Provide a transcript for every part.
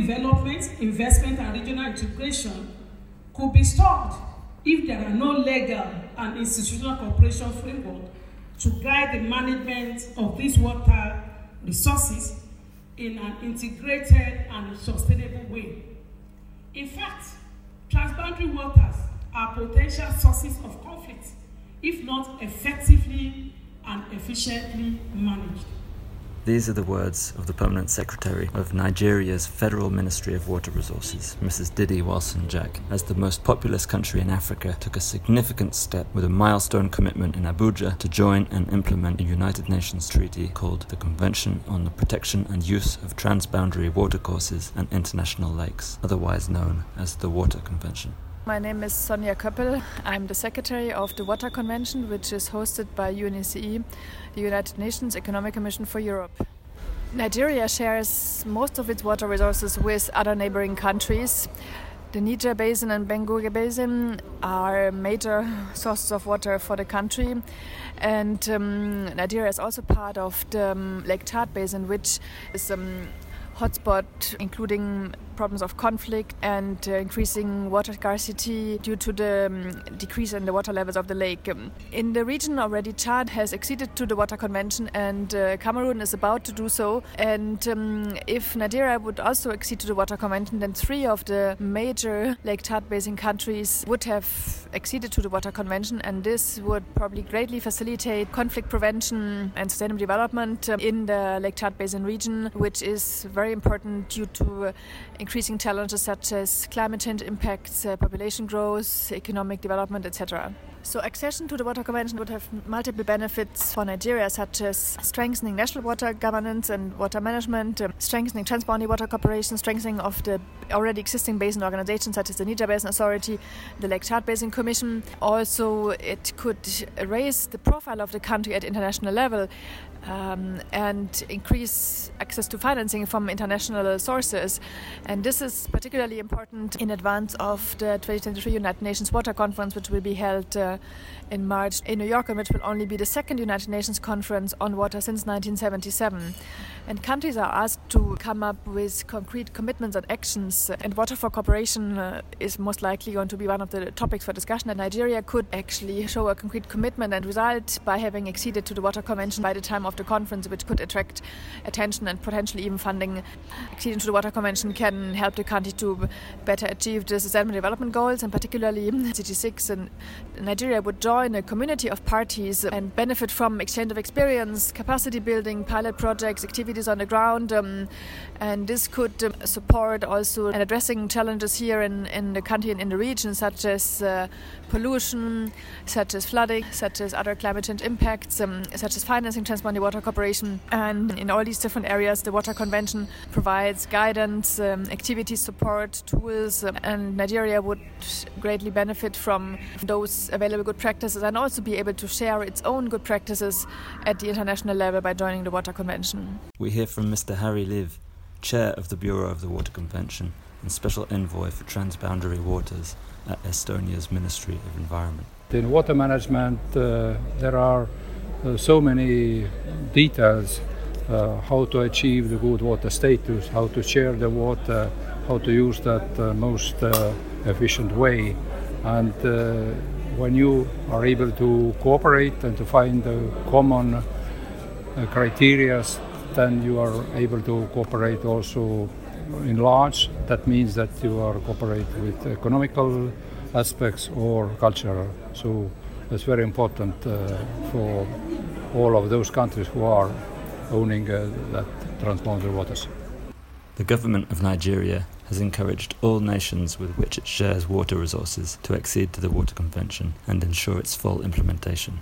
development, investment, and regional integration could be stalled if there are no legal and institutional cooperation framework to guide the management of these water resources in an integrated and sustainable way. In fact, transboundary waters are potential sources of conflict if not effectively and efficiently managed. These are the words of the Permanent Secretary of Nigeria's Federal Ministry of Water Resources, Mrs. Didi Walson Jack, as the most populous country in Africa took a significant step with a milestone commitment in Abuja to join and implement a United Nations treaty called the Convention on the Protection and Use of Transboundary Watercourses and International Lakes, otherwise known as the Water Convention. My name is Sonja Köppel. I'm the secretary of the Water Convention, which is hosted by UNECE, the United Nations Economic Commission for Europe. Nigeria shares most of its water resources with other neighboring countries. The Niger Basin and Benguela Basin are major sources of water for the country, and um, Nigeria is also part of the um, Lake Chad Basin, which is a um, hotspot, including problems of conflict and uh, increasing water scarcity due to the um, decrease in the water levels of the lake. Um, in the region already, Chad has acceded to the Water Convention and uh, Cameroon is about to do so. And um, if Nigeria would also accede to the Water Convention, then three of the major Lake Chad basin countries would have acceded to the Water Convention, and this would probably greatly facilitate conflict prevention and sustainable development um, in the Lake Chad basin region, which is very important due to uh, increasing challenges such as climate change impacts, uh, population growth, economic development, etc. So, accession to the Water Convention would have multiple benefits for Nigeria, such as strengthening national water governance and water management, um, strengthening transboundary water cooperation, strengthening of the already existing basin organizations such as the Niger Basin Authority, the Lake Chad Basin Commission. Also, it could raise the profile of the country at international level um, and increase access to financing from international sources. And this is particularly important in advance of the 2023 United Nations Water Conference, which will be held uh, in March in New York, which will only be the second United Nations conference on water since 1977. And countries are asked to come up with concrete commitments and actions. And water for cooperation uh, is most likely going to be one of the topics for discussion. And Nigeria could actually show a concrete commitment and result by having acceded to the Water Convention by the time of the conference, which could attract attention and potentially even funding. Acceding to the Water Convention can help the country to better achieve the Sustainable Development Goals, and particularly SDG6. And Nigeria would join a community of parties and benefit from exchange of experience, capacity building, pilot projects, activities on the ground. Um, and this could um, support also in addressing challenges here in, in the country and in the region, such as uh, pollution, such as flooding, such as other climate change impacts, um, such as financing transboundary water cooperation. And in all these different areas, the Water Convention provides guidance, um, activity support, tools, um, and Nigeria would greatly benefit from those available good practices and also be able to share its own good practices at the international level by joining the Water Convention. We hear from Mr. Harry Liiv, Chair of the Bureau of the Water Convention and Special Envoy for Transboundary Waters at Estonia's Ministry of Environment. In water management, uh, there are uh, so many details uh, how to achieve the good water status, how to share the water, how to use that uh, most uh, efficient way. And uh, when you are able to cooperate and to find common criteria, then you are able to cooperate also in large. That means that you are cooperate with economical aspects or cultural. So that's very important uh, for all of those countries who are owning uh, that transboundary waters. The government of Nigeria has encouraged all nations with which it shares water resources to accede to the Water Convention and ensure its full implementation.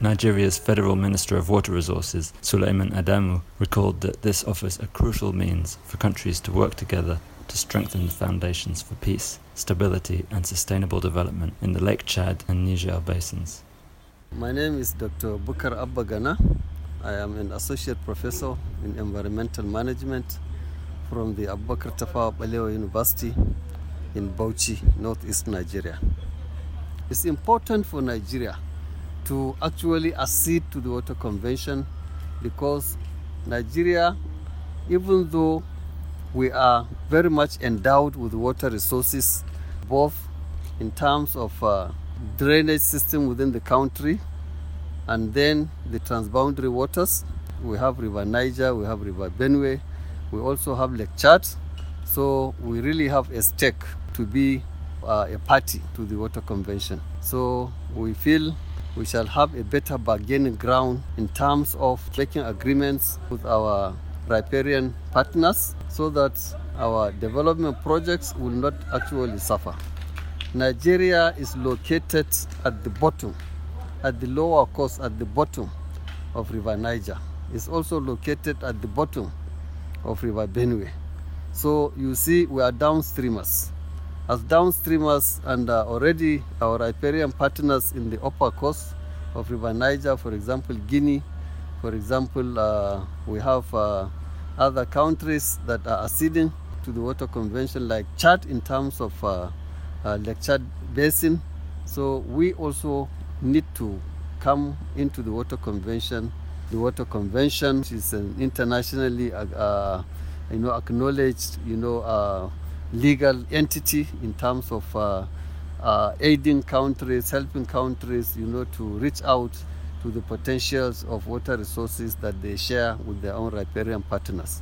Nigeria's Federal Minister of Water Resources, Suleiman Adamu, recalled that this offers a crucial means for countries to work together to strengthen the foundations for peace, stability, and sustainable development in the Lake Chad and Niger basins. My name is Dr. Bukar Abbagana. I am an associate professor in environmental management from the Abubakar Tafawa Balewa University in Bauchi, northeast Nigeria. It's important for Nigeria to actually accede to the Water Convention because Nigeria, even though we are very much endowed with water resources, both in terms of uh, drainage system within the country and then the transboundary waters. We have River Niger, we have River Benue, we also have Chad. So we really have a stake to be uh, a party to the Water Convention. So we feel we shall have a better bargaining ground in terms of making agreements with our riparian partners so that our development projects will not actually suffer. Nigeria is located at the bottom, at the lower coast, at the bottom of River Niger. It's also located at the bottom of River Benue. So you see, we are downstreamers. As downstreamers, and uh, already our riparian partners in the upper coast of River Niger, for example, Guinea, for example, uh, we have uh, other countries that are acceding to the Water Convention, like Chad, in terms of uh, uh, Lake Chad Basin. So we also need to come into the Water Convention. The Water Convention is an internationally, uh, uh, you know, acknowledged, you know, uh, legal entity in terms of uh, uh, aiding countries, helping countries, you know, to reach out to the potentials of water resources that they share with their own riparian partners.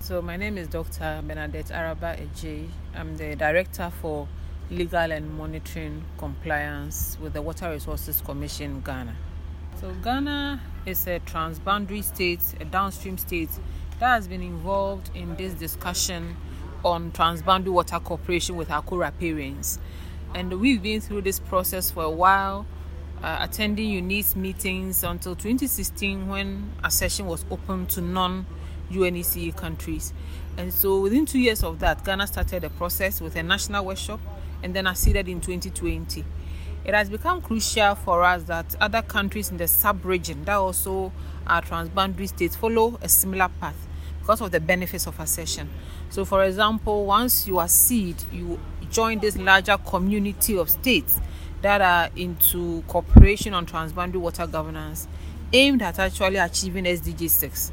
So my name is Dr. Bernadette Araba Adjei. I'm the director for legal and monitoring compliance with the Water Resources Commission Ghana. So Ghana is a transboundary state, a downstream state that has been involved in this discussion on transboundary water cooperation with our co-riparians. And we've been through this process for a while, uh, attending UNECE meetings until 2016 when a session was open to non UNECE countries. And so within two years of that, Ghana started a process with a national workshop and then acceded in 2020. It has become crucial for us that other countries in the sub-region that also are transboundary states follow a similar path because of the benefits of accession. So for example, once you accede, you join this larger community of states that are into cooperation on transboundary water governance aimed at actually achieving SDG 6.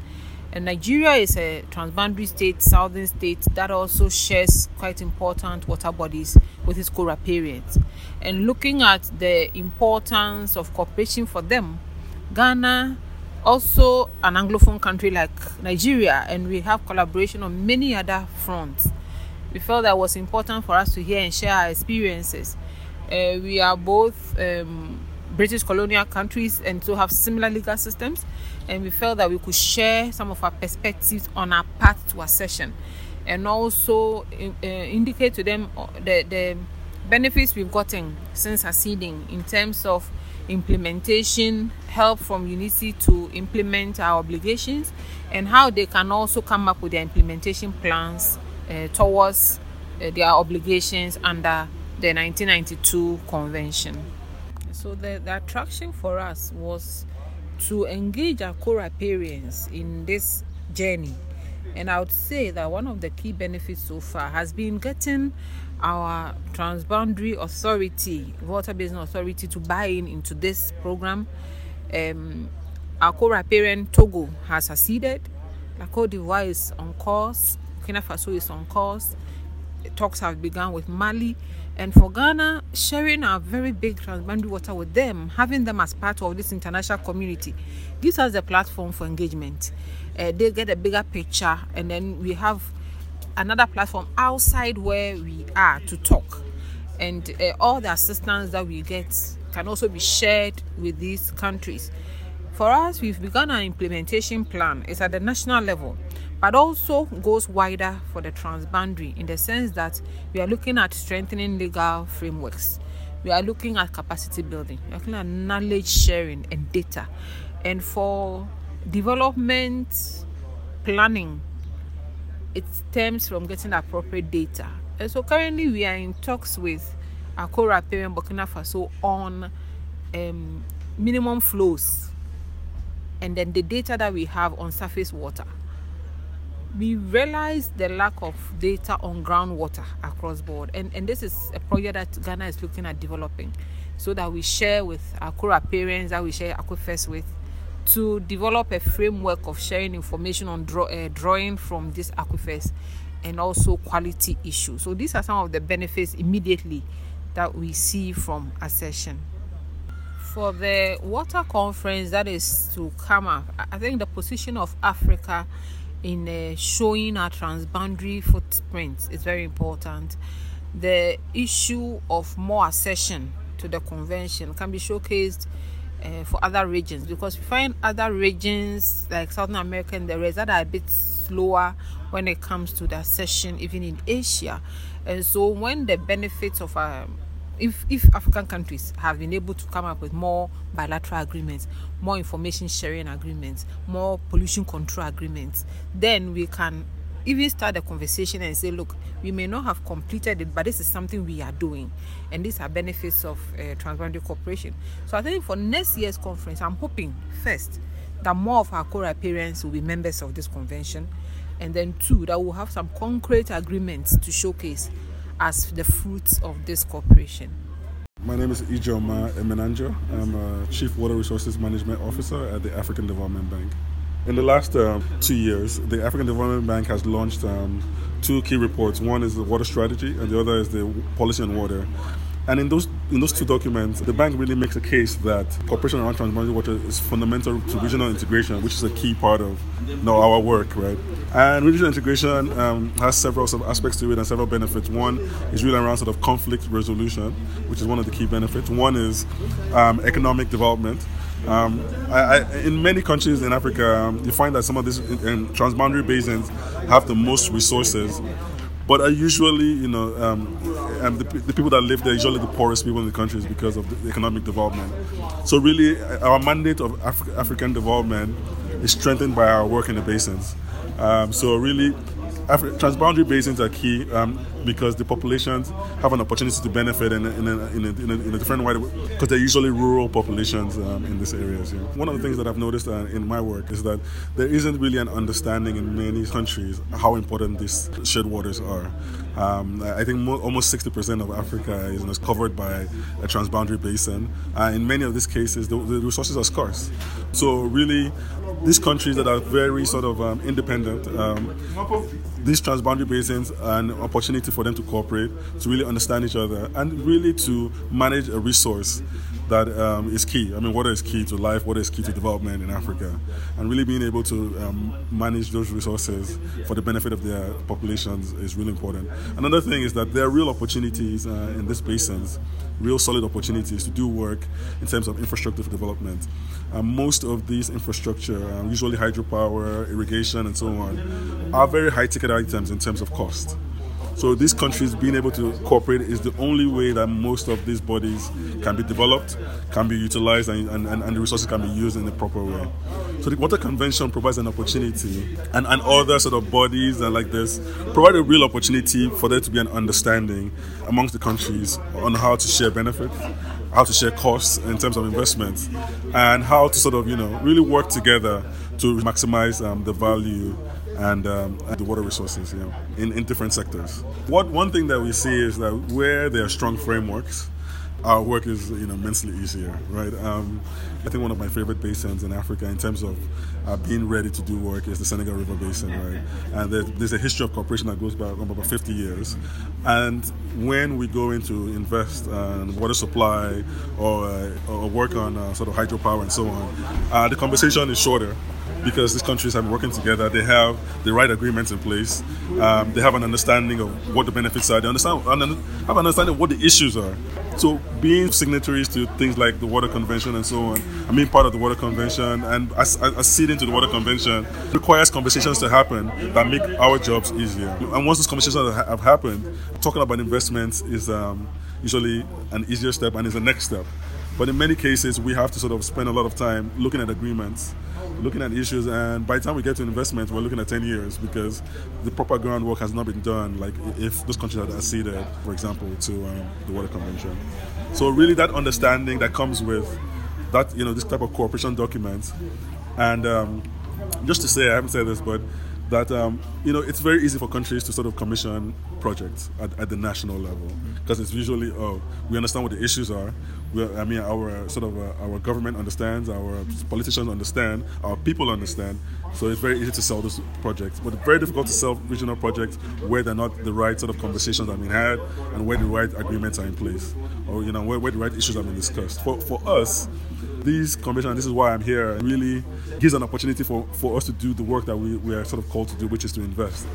And Nigeria is a transboundary state, southern state that also shares quite important water bodies with its co-riparians. And looking at the importance of cooperation for them, Ghana, also an Anglophone country like Nigeria, and we have collaboration on many other fronts. We felt that was important for us to hear and share our experiences. Uh, we are both um, British colonial countries and so have similar legal systems. And we felt that we could share some of our perspectives on our path to accession and also uh, indicate to them uh, the, the benefits we've gotten since acceding in terms of implementation, help from UNECE to implement our obligations, and how they can also come up with their implementation plans uh, towards uh, their obligations under the 1992 convention. So the, the attraction for us was to engage our co-riparians in this journey. And I would say that one of the key benefits so far has been getting our transboundary authority, water basin authority, to buy in into this program. Um, our co-riparian Togo has succeeded. La Cote d'Ivoire is on course. Burkina Faso is on course. Talks have begun with Mali and for Ghana, sharing our very big transboundary water with them, having them as part of this international community, gives us a platform for engagement. Uh, they get a bigger picture, and then we have another platform outside where we are to talk. And uh, all the assistance that we get can also be shared with these countries. For us, we've begun an implementation plan. It's at the national level but also goes wider for the transboundary in the sense that we are looking at strengthening legal frameworks. We are looking at capacity building, we are looking at knowledge sharing and data. And for development planning, it stems from getting appropriate data. And so currently we are in talks with our co-riparian Burkina Faso on um, minimum flows and then the data that we have on surface water we realize the lack of data on groundwater across board and, and this is a project that ghana is looking at developing so that we share with our co-riparians that we share aquifers with to develop a framework of sharing information on draw, uh, drawing from this aquifers and also quality issues. So these are some of the benefits immediately that we see from accession. For the water conference that is to come up, I think the position of Africa in uh, showing our transboundary footprint is very important. The issue of more accession to the convention can be showcased uh, for other regions because we find other regions like Southern America and the rest that are a bit slower when it comes to the accession, even in Asia. And so, when the benefits of um, if, if African countries have been able to come up with more bilateral agreements, more information sharing agreements, more pollution control agreements, then we can even start a conversation and say, look, we may not have completed it, but this is something we are doing, and these are benefits of uh, transboundary cooperation. So I think for next year's conference, I'm hoping first that more of our co-riparians will be members of this convention, and then two that we'll have some concrete agreements to showcase as the fruits of this cooperation. My name is Ijeoma Emenanjo. I'm a Chief Water Resources Management Officer at the African Development Bank. In the last um, two years, the African Development Bank has launched um, two key reports. One is the water strategy, and the other is the policy on water. And in those in those two documents, the bank really makes a case that cooperation around transboundary water is fundamental to regional integration, which is a key part of you know, our work, right? And regional integration um, has several sort of aspects to it and several benefits. One is really around sort of conflict resolution, which is one of the key benefits. One is um, economic development. Um, I, I, in many countries in Africa, um, you find that some of these transboundary basins have the most resources, but are usually, you know, um, the, the, people that live there usually the poorest people in the countries because of the economic development. So really, our mandate of Af- African development is strengthened by our work in the basins. Um, so really, Afri- transboundary basins are key um, because the populations have an opportunity to benefit in a, in a, in a, in a, in a different way because they're usually rural populations um, in these areas. Know. One of the things that I've noticed uh, in my work is that there isn't really an understanding in many countries how important these shared waters are. Um, I think mo- almost 60% of Africa is covered by a transboundary basin. Uh, in many of these cases, the, the, resources are scarce. So, really, these countries that are very sort of um, independent, um, these transboundary basins are an opportunity for them to cooperate, to really understand each other, and really to manage a resource that um, is key. I mean, water is key to life, water is key to development in Africa, and really being able to um, manage those resources for the benefit of their populations is really important. Another thing is that there are real opportunities uh, in these basins, real solid opportunities to do work in terms of infrastructure development. Uh, most of these infrastructure, uh, usually hydropower, irrigation, and so on, are very high ticket items in terms of cost. So these countries being able to cooperate is the only way that most of these bodies can be developed, can be utilized, and, and, and the resources can be used in the proper way. So the Water Convention provides an opportunity, and, and other sort of bodies and like this provide a real opportunity for there to be an understanding amongst the countries on how to share benefits, how to share costs in terms of investments, and how to sort of you know really work together to maximize um, the value and, um, the water resources you know, in, in different sectors. What one thing that we see is that where there are strong frameworks, our work is you know immensely easier, right? Um, I think one of my favorite basins in Africa in terms of uh, being ready to do work is the Senegal River Basin, right? And there's, there's a history of cooperation that goes back about 50 years. And when we go into invest in water supply or, uh, or work on uh, sort of hydropower and so on, uh, the conversation is shorter because these countries have been working together. They have the right agreements in place. Um, they have an understanding of what the benefits are. They understand have an understanding of what the issues are. So being signatories to things like the Water Convention and so on, I mean part of the Water Convention and acceding to the Water Convention requires conversations to happen that make our jobs easier. And once those conversations have happened, talking about investments is um, usually an easier step and is the next step. But in many cases, we have to sort of spend a lot of time looking at agreements, looking at issues, and by the time we get to investment, we're looking at 10 years because the proper groundwork has not been done. Like if those countries had acceded, for example, to um, the Water Convention. So really, that understanding that comes with that, you know, this type of cooperation document, and um, just to say, I haven't said this, but that um, you know it's very easy for countries to sort of commission projects at, at the national level because it's usually oh we understand what the issues are I mean, our sort of uh, our government understands, our politicians understand, our people understand. So it's very easy to sell this project, but very difficult to sell regional projects where they're not the right sort of conversations have been had and where the right agreements are in place, or you know where, where the right issues are being discussed. For for us, these conventions, this is why I'm here, really gives an opportunity for, for us to do the work that we, we are sort of called to do, which is to invest.